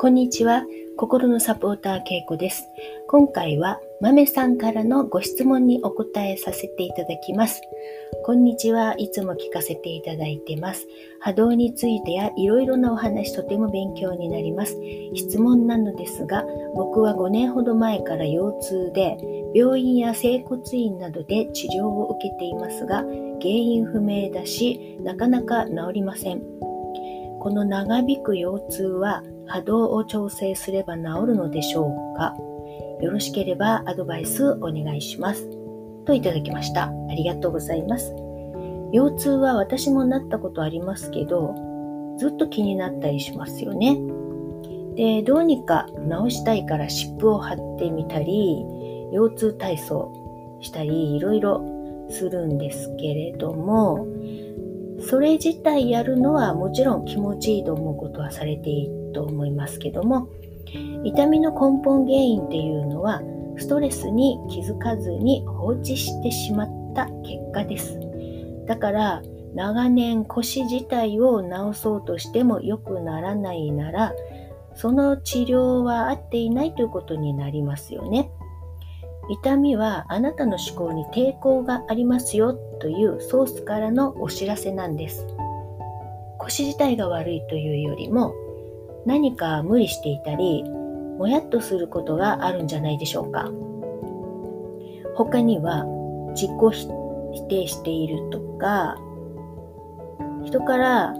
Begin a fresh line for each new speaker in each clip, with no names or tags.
こんにちは。心のサポーターけいこです。今回はまめさんからのご質問にお答えさせていただきます。こんにちは。いつも聞かせていただいてます。波動についてやいろいろなお話とても勉強になります。質問なのですが、僕は5年ほど前から腰痛で病院や整骨院などで治療を受けていますが、原因不明だし、なかなか治りません。この長引く腰痛は波動を調整すれば治るのでしょうか？よろしければアドバイスお願いします。といただきました。ありがとうございます。腰痛は私もなったことありますけど、ずっと気になったりしますよね。で、どうにか治したいから湿布を貼ってみたり、腰痛体操したり、いろいろするんですけれども、それ自体やるのはもちろん気持ちいいと思うことはされていいと思いますけども痛みの根本原因っていうのはストレスに気づかずに放置してしまった結果ですだから長年腰自体を治そうとしても良くならないならその治療は合っていないということになりますよね。痛みはあなたの思考に抵抗がありますよというソースからのお知らせなんです。腰自体が悪いというよりも何か無理していたりもやっとすることがあるんじゃないでしょうか。他には自己否定しているとか人から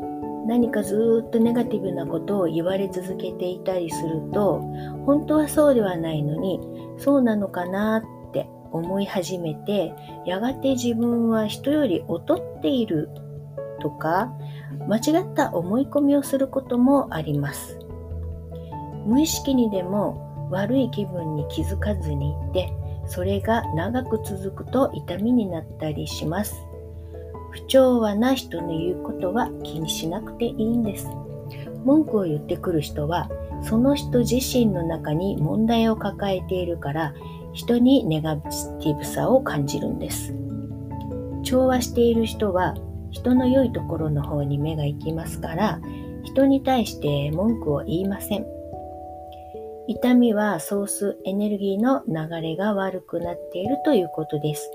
何かずっとネガティブなことを言われ続けていたりすると本当はそうではないのにそうなのかなって思い始めてやがて自分は人より劣っているとか間違った思い込みをすることもあります。無意識にでも悪い気分に気づかずにいてそれが長く続くと痛みになったりします。不調和ない人の言うことは気にしなくていいんです。文句を言ってくる人は、その人自身の中に問題を抱えているから、人にネガティブさを感じるんです。調和している人は、人の良いところの方に目が行きますから、人に対して文句を言いません。痛みはソースエネルギーの流れが悪くなっているということです。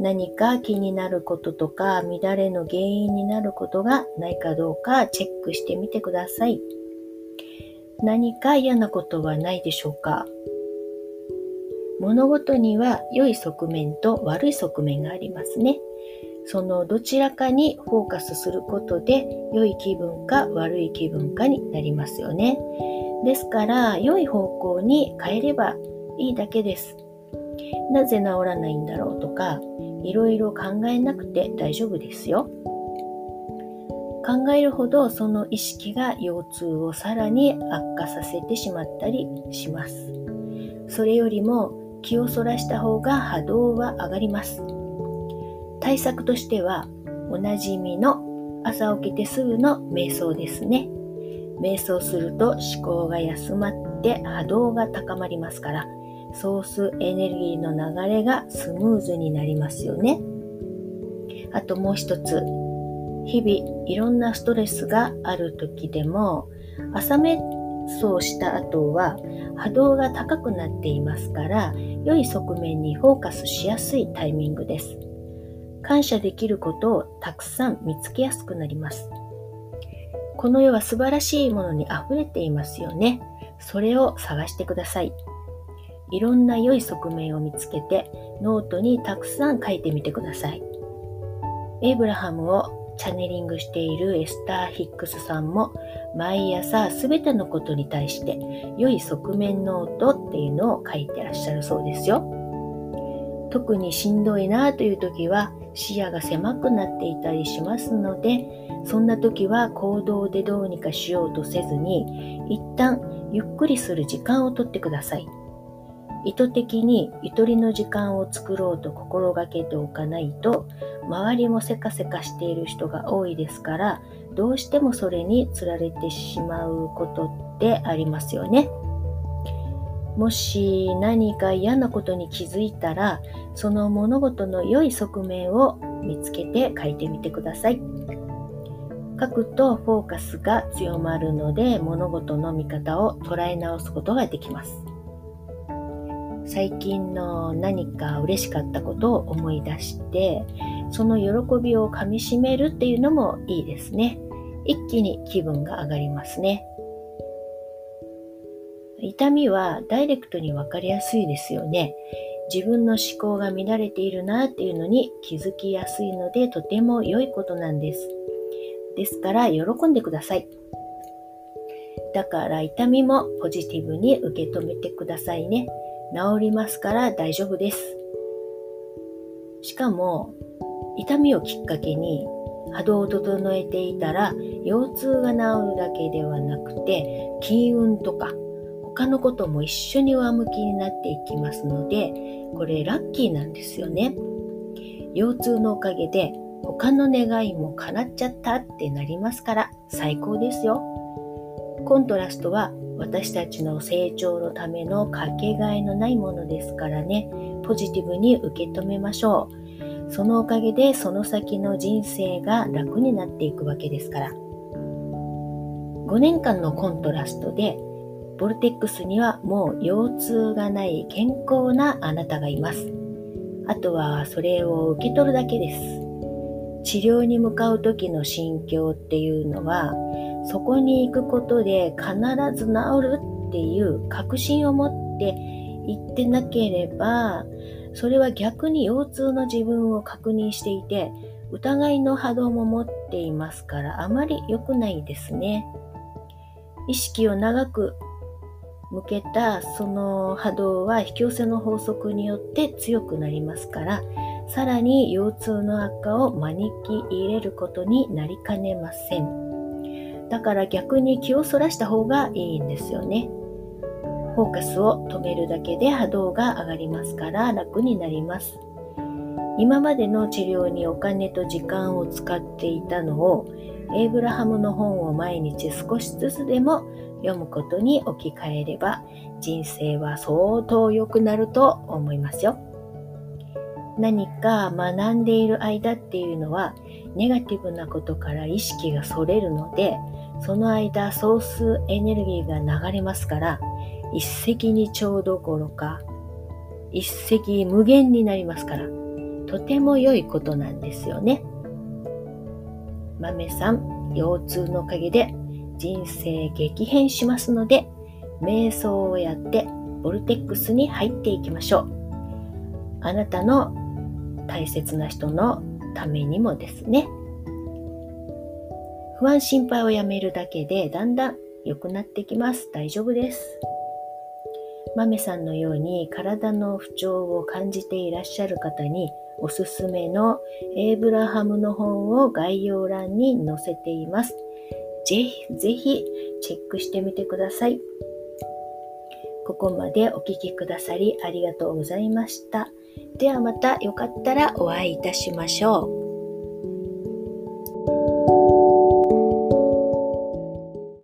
何か気になることとか乱れの原因になることがないかどうかチェックしてみてください。何か嫌なことはないでしょうか？物事には良い側面と悪い側面がありますね。そのどちらかにフォーカスすることで良い気分か悪い気分かになりますよね。ですから良い方向に変えればいいだけです。なぜ治らないんだろうとかいろいろ考えなくて大丈夫ですよ。考えるほどその意識が腰痛をさらに悪化させてしまったりします。それよりも気をそらした方が波動は上がります。対策としてはおなじみの朝起きてすぐの瞑想ですね。瞑想すると思考が休まって波動が高まりますからソースエネルギーの流れがスムーズになりますよね。あともう一つ、日々いろんなストレスがある時でも朝瞑想した後は波動が高くなっていますから良い側面にフォーカスしやすいタイミングです。感謝できることをたくさん見つけやすくなります。この世は素晴らしいものに溢れていますよね。それを探してください。いろんな良い側面を見つけてノートにたくさん書いてみてください。エイブラハムをチャネリングしているエスター・ヒックスさんも毎朝すべてのことに対して良い側面ノートっていうのを書いてらっしゃるそうですよ。特にしんどいなという時は視野が狭くなっていたりしますのでそんな時は行動でどうにかしようとせずに一旦ゆっくりする時間をとってください。意図的にゆとりの時間を作ろうと心がけておかないと周りもせかせかしている人が多いですからどうしてもそれにつられてしまうことってありますよね。もし何か嫌なことに気づいたらその物事の良い側面を見つけて書いてみてください。書くとフォーカスが強まるので物事の見方を捉え直すことができます。最近の何か嬉しかったことを思い出してその喜びをかみしめるっていうのもいいですね。一気に気分が上がりますね。痛みはダイレクトに分かりやすいですよね。自分の思考が乱れているなっていうのに気づきやすいのでとても良いことなんです。ですから喜んでください。だから痛みもポジティブに受け止めてくださいね。治りますから大丈夫です。しかも痛みをきっかけに波動を整えていたら腰痛が治るだけではなくて金運とか他のことも一緒に上向きになっていきますのでこれラッキーなんですよね腰痛のおかげで他の願いも叶っちゃったってなりますから最高ですよコントラストは私たちの成長のためのかけがえのないものですからねポジティブに受け止めましょうそのおかげでその先の人生が楽になっていくわけですから。5年間のコントラストで、ボルテックスにはもう腰痛がない健康なあなたがいます。あとはそれを受け取るだけです。治療に向かう時の心境っていうのは、そこに行くことで必ず治るっていう確信を持って行ってなければ、それは逆に腰痛の自分を確認していて、疑いの波動も持っていますからあまり良くないですね。意識を長く向けたその波動は引き寄せの法則によって強くなりますから、さらに腰痛の悪化を招き入れることになりかねません。だから逆に気をそらした方がいいんですよね。フォーカスを止めるだけで波動が上がりますから楽になります。今までの治療にお金と時間を使っていたのをエイブラハムの本を毎日少しずつでも読むことに置き換えれば人生は相当良くなると思いますよ。何か学んでいる間っていうのはネガティブなことから意識がそれるのでその間ソースエネルギーが流れますから一石二鳥どころか、一石無限になりますから、とても良いことなんですよね。豆さん、腰痛のおかげで人生激変しますので、瞑想をやってボルテックスに入っていきましょう。あなたの大切な人のためにもですね。不安心配をやめるだけでだんだん良くなってきます。大丈夫です。マメさんのように体の不調を感じていらっしゃる方におすすめのエイブラハムの本を概要欄に載せています。ぜひぜひチェックしてみてください。ここまでお聴きくださりありがとうございました。ではまたよかったらお会いいたしましょう。